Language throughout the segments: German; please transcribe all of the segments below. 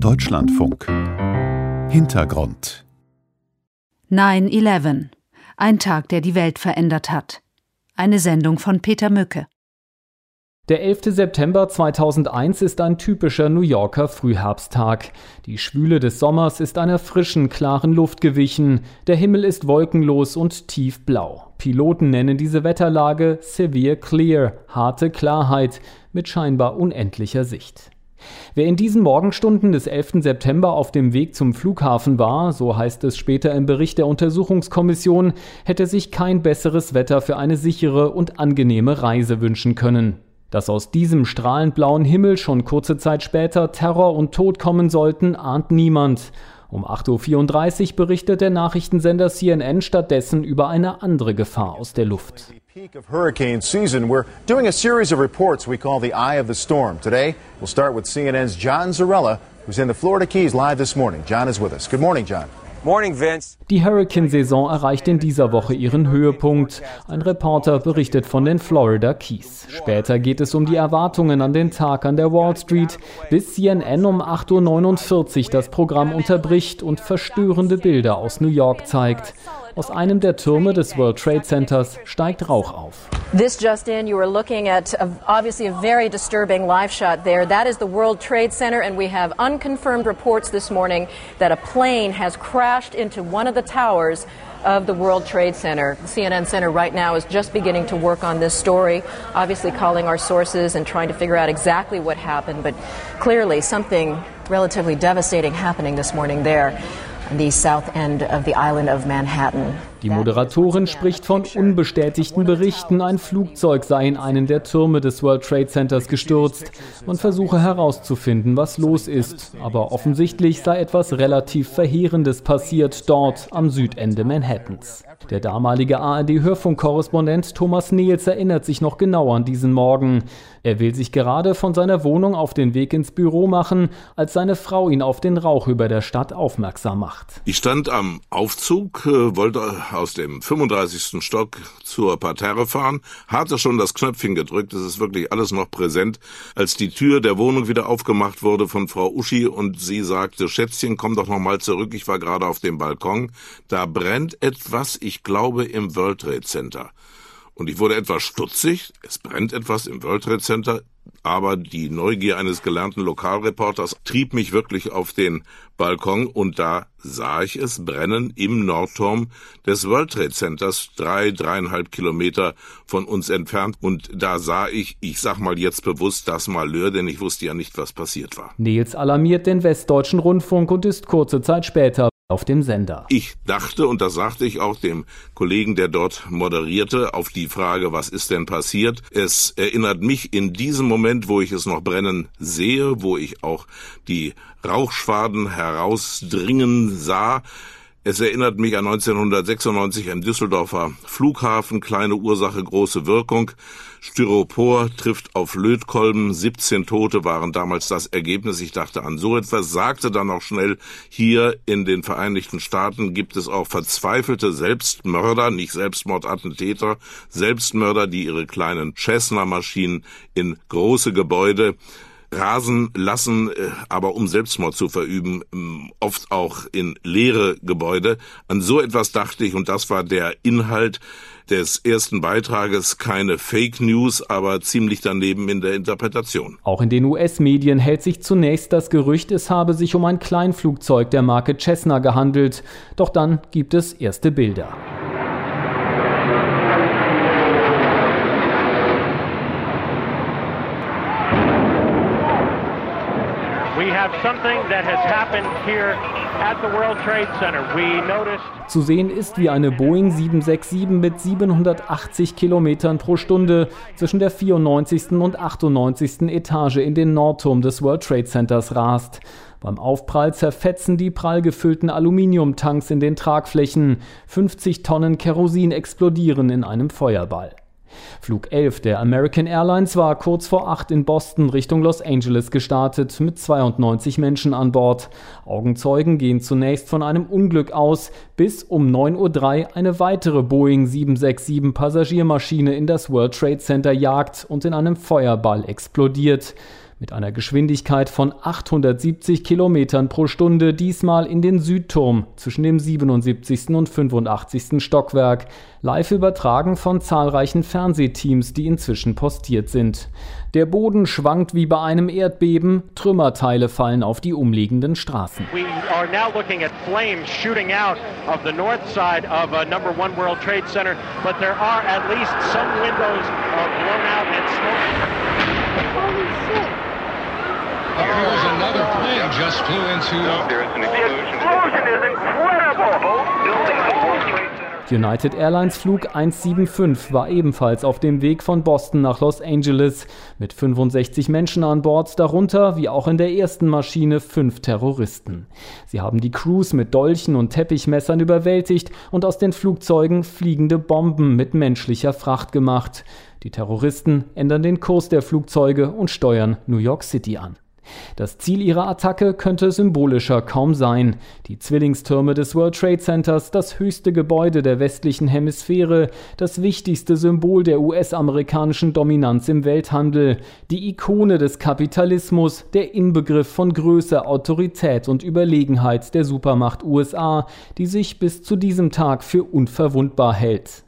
Deutschlandfunk Hintergrund 9-11. Ein Tag, der die Welt verändert hat. Eine Sendung von Peter Mücke. Der 11. September 2001 ist ein typischer New Yorker Frühherbsttag. Die Schwüle des Sommers ist einer frischen, klaren Luft gewichen. Der Himmel ist wolkenlos und tiefblau. Piloten nennen diese Wetterlage Severe Clear, harte Klarheit mit scheinbar unendlicher Sicht. Wer in diesen Morgenstunden des 11. September auf dem Weg zum Flughafen war, so heißt es später im Bericht der Untersuchungskommission, hätte sich kein besseres Wetter für eine sichere und angenehme Reise wünschen können. Dass aus diesem strahlend blauen Himmel schon kurze Zeit später Terror und Tod kommen sollten, ahnt niemand. Um 8.34 Uhr berichtet der Nachrichtensender CNN stattdessen über eine andere Gefahr aus der Luft. Peak of hurricane season. We're doing a series of reports we call the Eye of the Storm. Today, we'll start with CNN's John Zarella, who's in the Florida Keys live this morning. John is with us. Good morning, John. Morning, Vince. Die Hurricane-Saison erreicht in dieser Woche ihren Höhepunkt. Ein Reporter berichtet von den Florida Keys. Später geht es um die Erwartungen an den Tag an der Wall Street, bis CNN um 8.49 Uhr das Programm unterbricht und verstörende Bilder aus New York zeigt. Aus einem der Türme des World Trade Centers steigt Rauch auf. This just in, you are looking at a, obviously a very disturbing live shot there. That is the World Trade Center, and we have unconfirmed reports this morning that a plane has crashed into one of the towers of the World Trade Center. CNN Center right now is just beginning to work on this story, obviously calling our sources and trying to figure out exactly what happened, but clearly something relatively devastating happening this morning there the south end of the island of Manhattan. Die Moderatorin spricht von unbestätigten Berichten, ein Flugzeug sei in einen der Türme des World Trade Centers gestürzt. Man versuche herauszufinden, was los ist. Aber offensichtlich sei etwas relativ Verheerendes passiert dort am Südende Manhattans. Der damalige ARD-Hörfunkkorrespondent Thomas Nehls erinnert sich noch genau an diesen Morgen. Er will sich gerade von seiner Wohnung auf den Weg ins Büro machen, als seine Frau ihn auf den Rauch über der Stadt aufmerksam macht. Ich stand am Aufzug, äh, wollte aus dem 35. Stock zur Parterre fahren, hatte schon das Knöpfchen gedrückt, es ist wirklich alles noch präsent, als die Tür der Wohnung wieder aufgemacht wurde von Frau Uschi und sie sagte, Schätzchen, komm doch noch mal zurück, ich war gerade auf dem Balkon, da brennt etwas, ich glaube im World Trade Center. Und ich wurde etwas stutzig, es brennt etwas im World Trade Center, aber die Neugier eines gelernten Lokalreporters trieb mich wirklich auf den Balkon und da sah ich es brennen im Nordturm des World Trade Centers, drei, dreieinhalb Kilometer von uns entfernt. Und da sah ich, ich sag mal jetzt bewusst das Malheur, denn ich wusste ja nicht, was passiert war. Nils alarmiert den Westdeutschen Rundfunk und ist kurze Zeit später auf dem Sender. Ich dachte, und das sagte ich auch dem Kollegen, der dort moderierte, auf die Frage, was ist denn passiert? Es erinnert mich in diesem Moment, wo ich es noch brennen sehe, wo ich auch die Rauchschwaden herausdringen sah, es erinnert mich an 1996 am Düsseldorfer Flughafen, kleine Ursache, große Wirkung. Styropor trifft auf Lötkolben, 17 Tote waren damals das Ergebnis. Ich dachte an so etwas, sagte dann auch schnell, hier in den Vereinigten Staaten gibt es auch verzweifelte Selbstmörder, nicht Selbstmordattentäter, Selbstmörder, die ihre kleinen Cessna-Maschinen in große Gebäude rasen lassen, äh, aber um Selbstmord zu verüben, ähm, oft auch in leere Gebäude. An so etwas dachte ich und das war der Inhalt des ersten Beitrages keine Fake News, aber ziemlich daneben in der Interpretation. Auch in den US-Medien hält sich zunächst das Gerücht, es habe sich um ein Kleinflugzeug der Marke Cessna gehandelt. Doch dann gibt es erste Bilder. Zu sehen ist, wie eine Boeing 767 mit 780 Kilometern pro Stunde zwischen der 94. und 98. Etage in den Nordturm des World Trade Centers rast. Beim Aufprall zerfetzen die prall gefüllten Aluminiumtanks in den Tragflächen. 50 Tonnen Kerosin explodieren in einem Feuerball. Flug 11 der American Airlines war kurz vor 8 in Boston Richtung Los Angeles gestartet mit 92 Menschen an Bord. Augenzeugen gehen zunächst von einem Unglück aus, bis um 9.03 Uhr eine weitere Boeing 767 Passagiermaschine in das World Trade Center jagt und in einem Feuerball explodiert. Mit einer Geschwindigkeit von 870 Kilometern pro Stunde, diesmal in den Südturm zwischen dem 77. und 85. Stockwerk, live übertragen von zahlreichen Fernsehteams, die inzwischen postiert sind. Der Boden schwankt wie bei einem Erdbeben, Trümmerteile fallen auf die umliegenden Straßen. We are now looking at flames shooting out of the north side of uh, number one World Trade Center, but there are at least some windows uh, blown out and smoke. Holy shit! There was another plane just flew into. There is an explosion. The explosion is incredible. Building the World Trade United Airlines Flug 175 war ebenfalls auf dem Weg von Boston nach Los Angeles mit 65 Menschen an Bord, darunter wie auch in der ersten Maschine fünf Terroristen. Sie haben die Crews mit Dolchen und Teppichmessern überwältigt und aus den Flugzeugen fliegende Bomben mit menschlicher Fracht gemacht. Die Terroristen ändern den Kurs der Flugzeuge und steuern New York City an. Das Ziel ihrer Attacke könnte symbolischer kaum sein. Die Zwillingstürme des World Trade Centers, das höchste Gebäude der westlichen Hemisphäre, das wichtigste Symbol der US-amerikanischen Dominanz im Welthandel, die Ikone des Kapitalismus, der Inbegriff von Größe, Autorität und Überlegenheit der Supermacht USA, die sich bis zu diesem Tag für unverwundbar hält.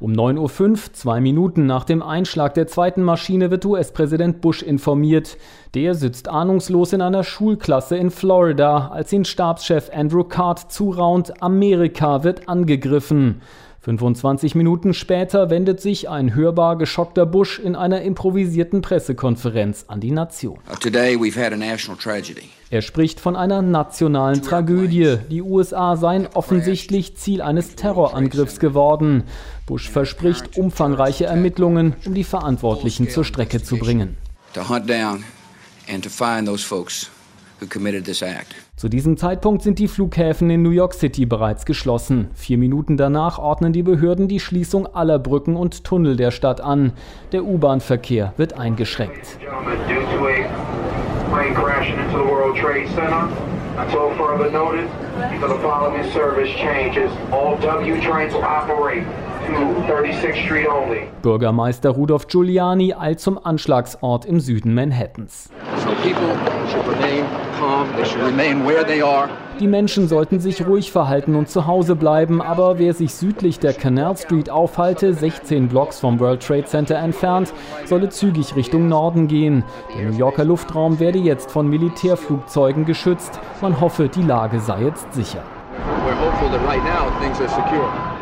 Um 9.05 Uhr, zwei Minuten nach dem Einschlag der zweiten Maschine, wird US-Präsident Bush informiert. Der sitzt ahnungslos in einer Schulklasse in Florida, als ihn Stabschef Andrew Card zuraunt, Amerika wird angegriffen. 25 Minuten später wendet sich ein hörbar geschockter Bush in einer improvisierten Pressekonferenz an die Nation. Er spricht von einer nationalen Tragödie. Die USA seien offensichtlich Ziel eines Terrorangriffs geworden. Bush verspricht umfangreiche Ermittlungen, um die Verantwortlichen zur Strecke zu bringen. To hunt down and to find those folks zu diesem Zeitpunkt sind die Flughäfen in New York City bereits geschlossen. Vier Minuten danach ordnen die Behörden die Schließung aller Brücken und Tunnel der Stadt an. Der U-Bahn-Verkehr wird eingeschränkt. Bürgermeister Rudolf Giuliani eilt zum Anschlagsort im Süden Manhattans. Die Menschen sollten sich ruhig verhalten und zu Hause bleiben, aber wer sich südlich der Canal Street aufhalte, 16 Blocks vom World Trade Center entfernt, solle zügig Richtung Norden gehen. Der New Yorker Luftraum werde jetzt von Militärflugzeugen geschützt. Man hoffe, die Lage sei jetzt sicher. We're hopeful that right now things are secure.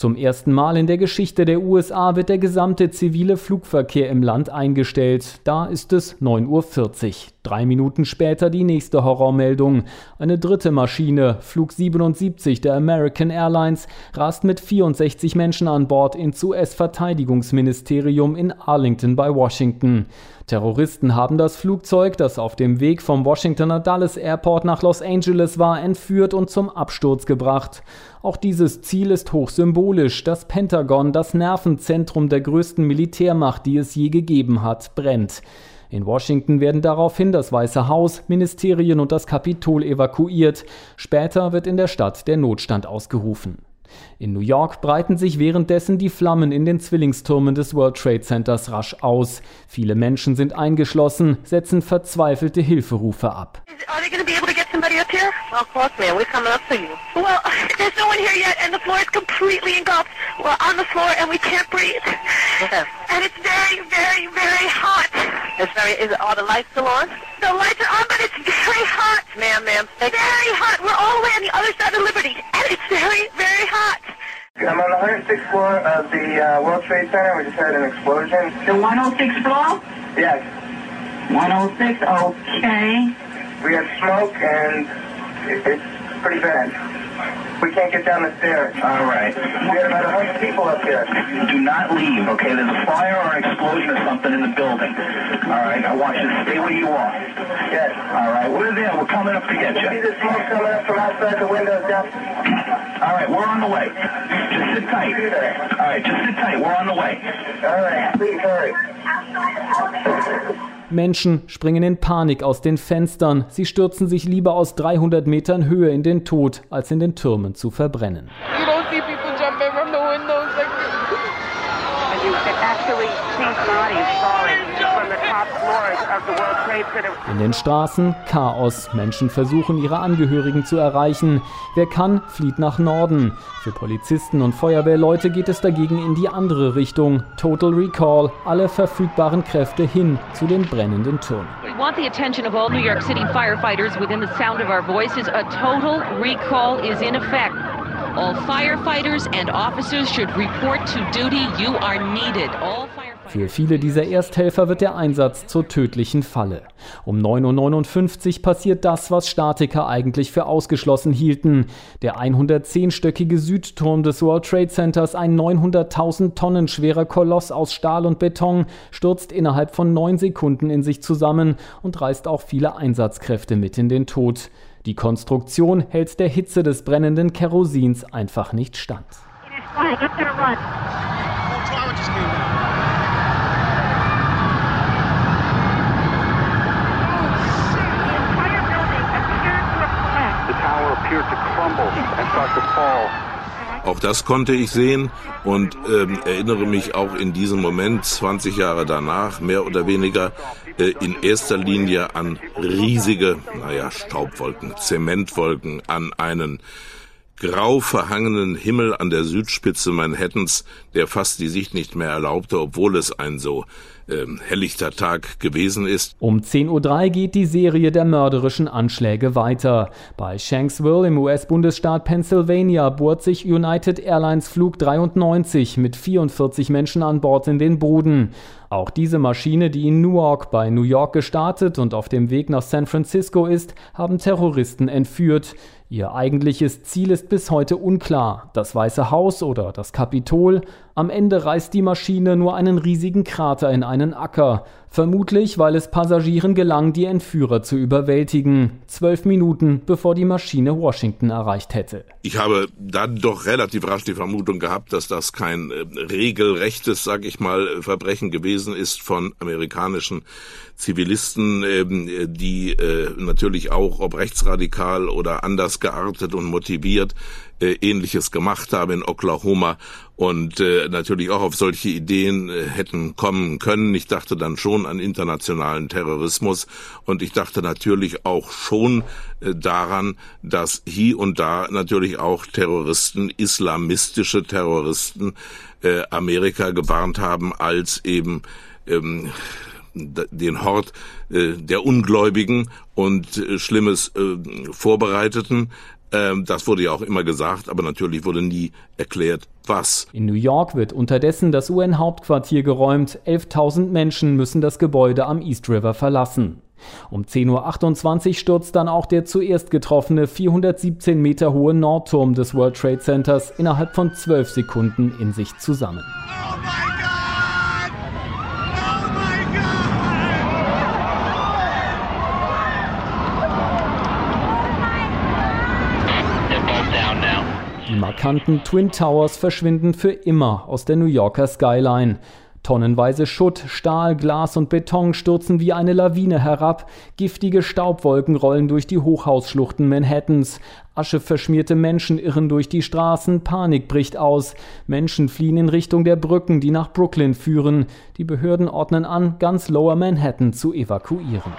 Zum ersten Mal in der Geschichte der USA wird der gesamte zivile Flugverkehr im Land eingestellt. Da ist es 9.40 Uhr. Drei Minuten später die nächste Horrormeldung. Eine dritte Maschine, Flug 77 der American Airlines, rast mit 64 Menschen an Bord ins US-Verteidigungsministerium in Arlington bei Washington. Terroristen haben das Flugzeug, das auf dem Weg vom Washingtoner Dulles Airport nach Los Angeles war, entführt und zum Absturz gebracht. Auch dieses Ziel ist hochsymbolisch. Das Pentagon, das Nervenzentrum der größten Militärmacht, die es je gegeben hat, brennt. In Washington werden daraufhin das Weiße Haus, Ministerien und das Kapitol evakuiert. Später wird in der Stadt der Notstand ausgerufen. In New York breiten sich währenddessen die Flammen in den Zwillingstürmen des World Trade Centers rasch aus. Viele Menschen sind eingeschlossen, setzen verzweifelte Hilferufe ab. Are they going to be able to get somebody up here? Well, of course, ma'am. We're coming up to you. Well, there's no one here yet, and the floor is completely engulfed. We're on the floor, and we can't breathe. Yeah. And it's very, very, very hot. It's very. Is all the lights still on? The lights are on, but it's very hot. Ma'am, ma'am. Very hot. We're all the way on the other side of Liberty, and it's very, Trade Center. We just had an explosion. The 106th floor? Yes. 106, okay. We have smoke and it, it's pretty bad. We can't get down the stairs. All right. We had about 100 people up here. Do not leave, okay? There's a fire or an explosion or something in the building. All right. I want you to stay where you are. Yes. All right. We're there. We're coming up to get you. See the smoke coming up from outside the windows, Jeff? All right. We're on the way. Just sit tight. All right. Just sit tight. We're on the way. All right. Please hurry. Menschen springen in Panik aus den Fenstern. Sie stürzen sich lieber aus 300 Metern Höhe in den Tod, als in den Türmen zu verbrennen. You don't see people jumping from the windows like You can actually see bodies falling from the top floors of In den Straßen Chaos. Menschen versuchen, ihre Angehörigen zu erreichen. Wer kann, flieht nach Norden. Für Polizisten und Feuerwehrleute geht es dagegen in die andere Richtung. Total Recall. Alle verfügbaren Kräfte hin zu den brennenden Türmen. We want the attention of all New York City firefighters within the sound of our voices. A recall is in effect. All firefighters and officers should report to duty. You are needed. All für viele dieser Ersthelfer wird der Einsatz zur tödlichen Falle. Um 9.59 Uhr passiert das, was Statiker eigentlich für ausgeschlossen hielten. Der 110-stöckige Südturm des World Trade Centers, ein 900.000 Tonnen schwerer Koloss aus Stahl und Beton, stürzt innerhalb von neun Sekunden in sich zusammen und reißt auch viele Einsatzkräfte mit in den Tod. Die Konstruktion hält der Hitze des brennenden Kerosins einfach nicht stand. Auch das konnte ich sehen und ähm, erinnere mich auch in diesem Moment, 20 Jahre danach, mehr oder weniger äh, in erster Linie an riesige, naja, Staubwolken, Zementwolken, an einen grau verhangenen Himmel an der Südspitze Manhattans, der fast die Sicht nicht mehr erlaubte, obwohl es ein so äh, helllichter Tag gewesen ist. Um 10.03 Uhr geht die Serie der mörderischen Anschläge weiter. Bei Shanksville im US-Bundesstaat Pennsylvania bohrt sich United Airlines Flug 93 mit 44 Menschen an Bord in den Boden. Auch diese Maschine, die in Newark bei New York gestartet und auf dem Weg nach San Francisco ist, haben Terroristen entführt. Ihr eigentliches Ziel ist bis heute unklar. Das Weiße Haus oder das Kapitol. Am Ende reißt die Maschine nur einen riesigen Krater in einen Acker. Vermutlich, weil es Passagieren gelang, die Entführer zu überwältigen. Zwölf Minuten, bevor die Maschine Washington erreicht hätte. Ich habe dann doch relativ rasch die Vermutung gehabt, dass das kein äh, regelrechtes, sag ich mal, Verbrechen gewesen ist von amerikanischen Zivilisten, äh, die äh, natürlich auch, ob rechtsradikal oder anders geartet und motiviert, äh, ähnliches gemacht haben in Oklahoma und äh, natürlich auch auf solche Ideen äh, hätten kommen können. Ich dachte dann schon an internationalen Terrorismus und ich dachte natürlich auch schon äh, daran, dass hier und da natürlich auch Terroristen, islamistische Terroristen, äh, Amerika gewarnt haben, als eben ähm, den Hort äh, der Ungläubigen und äh, Schlimmes äh, vorbereiteten. Ähm, das wurde ja auch immer gesagt, aber natürlich wurde nie erklärt, was. In New York wird unterdessen das UN-Hauptquartier geräumt. 11.000 Menschen müssen das Gebäude am East River verlassen. Um 10.28 Uhr stürzt dann auch der zuerst getroffene 417 Meter hohe Nordturm des World Trade Centers innerhalb von 12 Sekunden in sich zusammen. Die markanten Twin Towers verschwinden für immer aus der New Yorker Skyline. Tonnenweise Schutt, Stahl, Glas und Beton stürzen wie eine Lawine herab, giftige Staubwolken rollen durch die Hochhausschluchten Manhattans, ascheverschmierte Menschen irren durch die Straßen, Panik bricht aus, Menschen fliehen in Richtung der Brücken, die nach Brooklyn führen, die Behörden ordnen an, ganz Lower Manhattan zu evakuieren.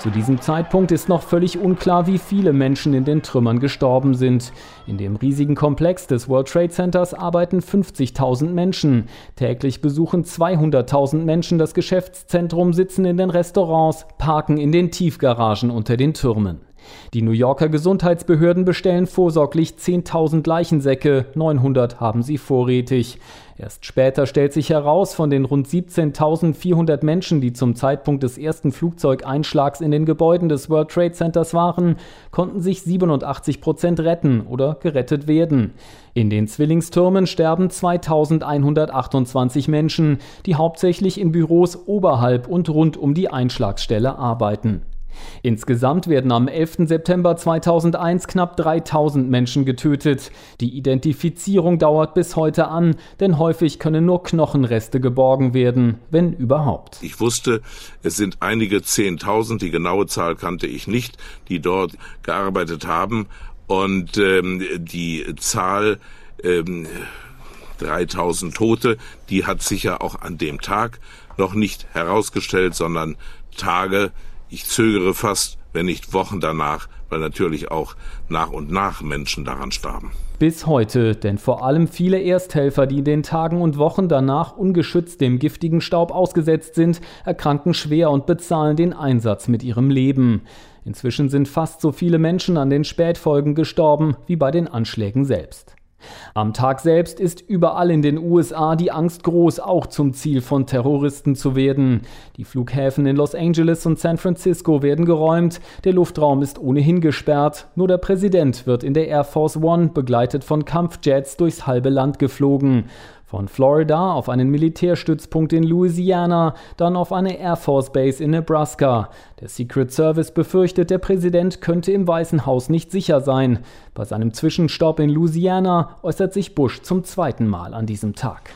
Zu diesem Zeitpunkt ist noch völlig unklar, wie viele Menschen in den Trümmern gestorben sind. In dem riesigen Komplex des World Trade Centers arbeiten 50.000 Menschen. Täglich besuchen 200.000 Menschen das Geschäftszentrum, sitzen in den Restaurants, parken in den Tiefgaragen unter den Türmen. Die New Yorker Gesundheitsbehörden bestellen vorsorglich 10.000 Leichensäcke, 900 haben sie vorrätig. Erst später stellt sich heraus, von den rund 17.400 Menschen, die zum Zeitpunkt des ersten Flugzeugeinschlags in den Gebäuden des World Trade Centers waren, konnten sich 87 Prozent retten oder gerettet werden. In den Zwillingstürmen sterben 2128 Menschen, die hauptsächlich in Büros oberhalb und rund um die Einschlagsstelle arbeiten. Insgesamt werden am 11. September 2001 knapp 3000 Menschen getötet. Die Identifizierung dauert bis heute an, denn häufig können nur Knochenreste geborgen werden, wenn überhaupt. Ich wusste, es sind einige Zehntausend, die genaue Zahl kannte ich nicht, die dort gearbeitet haben und ähm, die Zahl ähm, 3000 Tote, die hat sich ja auch an dem Tag noch nicht herausgestellt, sondern Tage, ich zögere fast, wenn nicht Wochen danach, weil natürlich auch nach und nach Menschen daran starben. Bis heute, denn vor allem viele Ersthelfer, die in den Tagen und Wochen danach ungeschützt dem giftigen Staub ausgesetzt sind, erkranken schwer und bezahlen den Einsatz mit ihrem Leben. Inzwischen sind fast so viele Menschen an den Spätfolgen gestorben wie bei den Anschlägen selbst. Am Tag selbst ist überall in den USA die Angst groß, auch zum Ziel von Terroristen zu werden. Die Flughäfen in Los Angeles und San Francisco werden geräumt, der Luftraum ist ohnehin gesperrt, nur der Präsident wird in der Air Force One begleitet von Kampfjets durchs halbe Land geflogen. Von Florida auf einen Militärstützpunkt in Louisiana, dann auf eine Air Force Base in Nebraska. Der Secret Service befürchtet, der Präsident könnte im Weißen Haus nicht sicher sein. Bei seinem Zwischenstopp in Louisiana äußert sich Bush zum zweiten Mal an diesem Tag.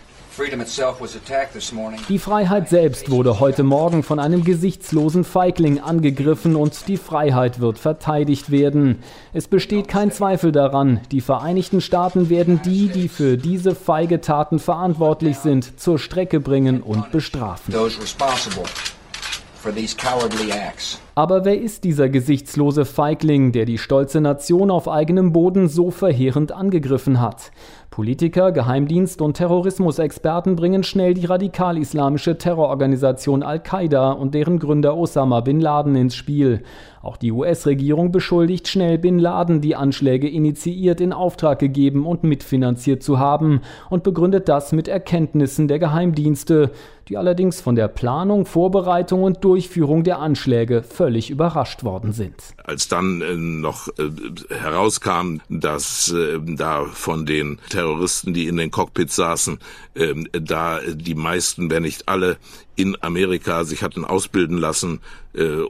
Die Freiheit selbst wurde heute Morgen von einem gesichtslosen Feigling angegriffen und die Freiheit wird verteidigt werden. Es besteht kein Zweifel daran, die Vereinigten Staaten werden die, die für diese feige Taten verantwortlich sind, zur Strecke bringen und bestrafen. Aber wer ist dieser gesichtslose Feigling, der die stolze Nation auf eigenem Boden so verheerend angegriffen hat? Politiker, Geheimdienst und Terrorismusexperten bringen schnell die radikal-islamische Terrororganisation Al-Qaida und deren Gründer Osama bin Laden ins Spiel. Auch die US-Regierung beschuldigt schnell bin Laden, die Anschläge initiiert, in Auftrag gegeben und mitfinanziert zu haben und begründet das mit Erkenntnissen der Geheimdienste, die allerdings von der Planung, Vorbereitung und Durchführung der Anschläge völlig überrascht worden sind. Als dann äh, noch äh, herauskam, dass äh, da von den Terroristen, die in den Cockpits saßen, da die meisten, wenn nicht alle, in Amerika sich hatten ausbilden lassen,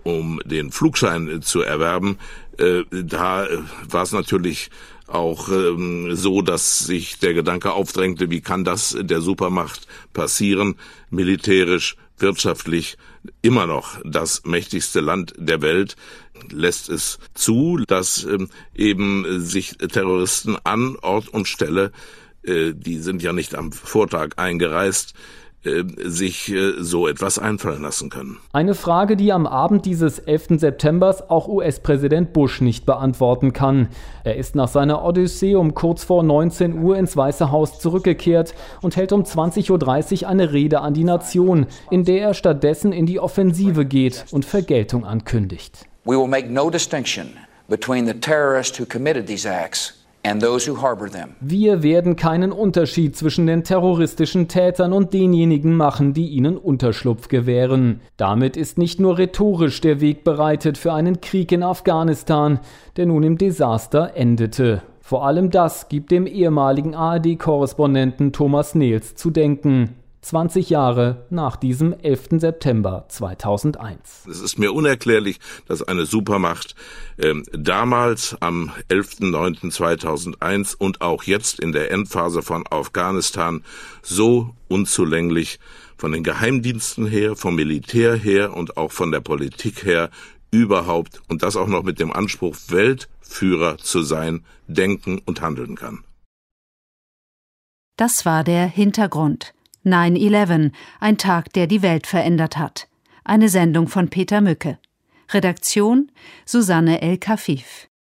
um den Flugschein zu erwerben, da war es natürlich auch ähm, so, dass sich der Gedanke aufdrängte, wie kann das der Supermacht passieren, militärisch, wirtschaftlich immer noch das mächtigste Land der Welt, lässt es zu, dass ähm, eben sich Terroristen an Ort und Stelle, äh, die sind ja nicht am Vortag eingereist, äh, sich äh, so etwas einfallen lassen können. Eine Frage, die am Abend dieses 11. September auch US-Präsident Bush nicht beantworten kann. Er ist nach seiner Odyssee um kurz vor 19 Uhr ins Weiße Haus zurückgekehrt und hält um 20.30 Uhr eine Rede an die Nation, in der er stattdessen in die Offensive geht und Vergeltung ankündigt. We will make no distinction between the terrorists who committed these acts wir werden keinen Unterschied zwischen den terroristischen Tätern und denjenigen machen, die ihnen Unterschlupf gewähren. Damit ist nicht nur rhetorisch der Weg bereitet für einen Krieg in Afghanistan, der nun im Desaster endete. Vor allem das gibt dem ehemaligen ARD-Korrespondenten Thomas Nehls zu denken. 20 Jahre nach diesem 11. September 2001. Es ist mir unerklärlich, dass eine Supermacht äh, damals am 11.09.2001 und auch jetzt in der Endphase von Afghanistan so unzulänglich von den Geheimdiensten her, vom Militär her und auch von der Politik her überhaupt und das auch noch mit dem Anspruch, Weltführer zu sein, denken und handeln kann. Das war der Hintergrund. 9-11, ein Tag, der die Welt verändert hat. Eine Sendung von Peter Mücke. Redaktion Susanne El Kafif.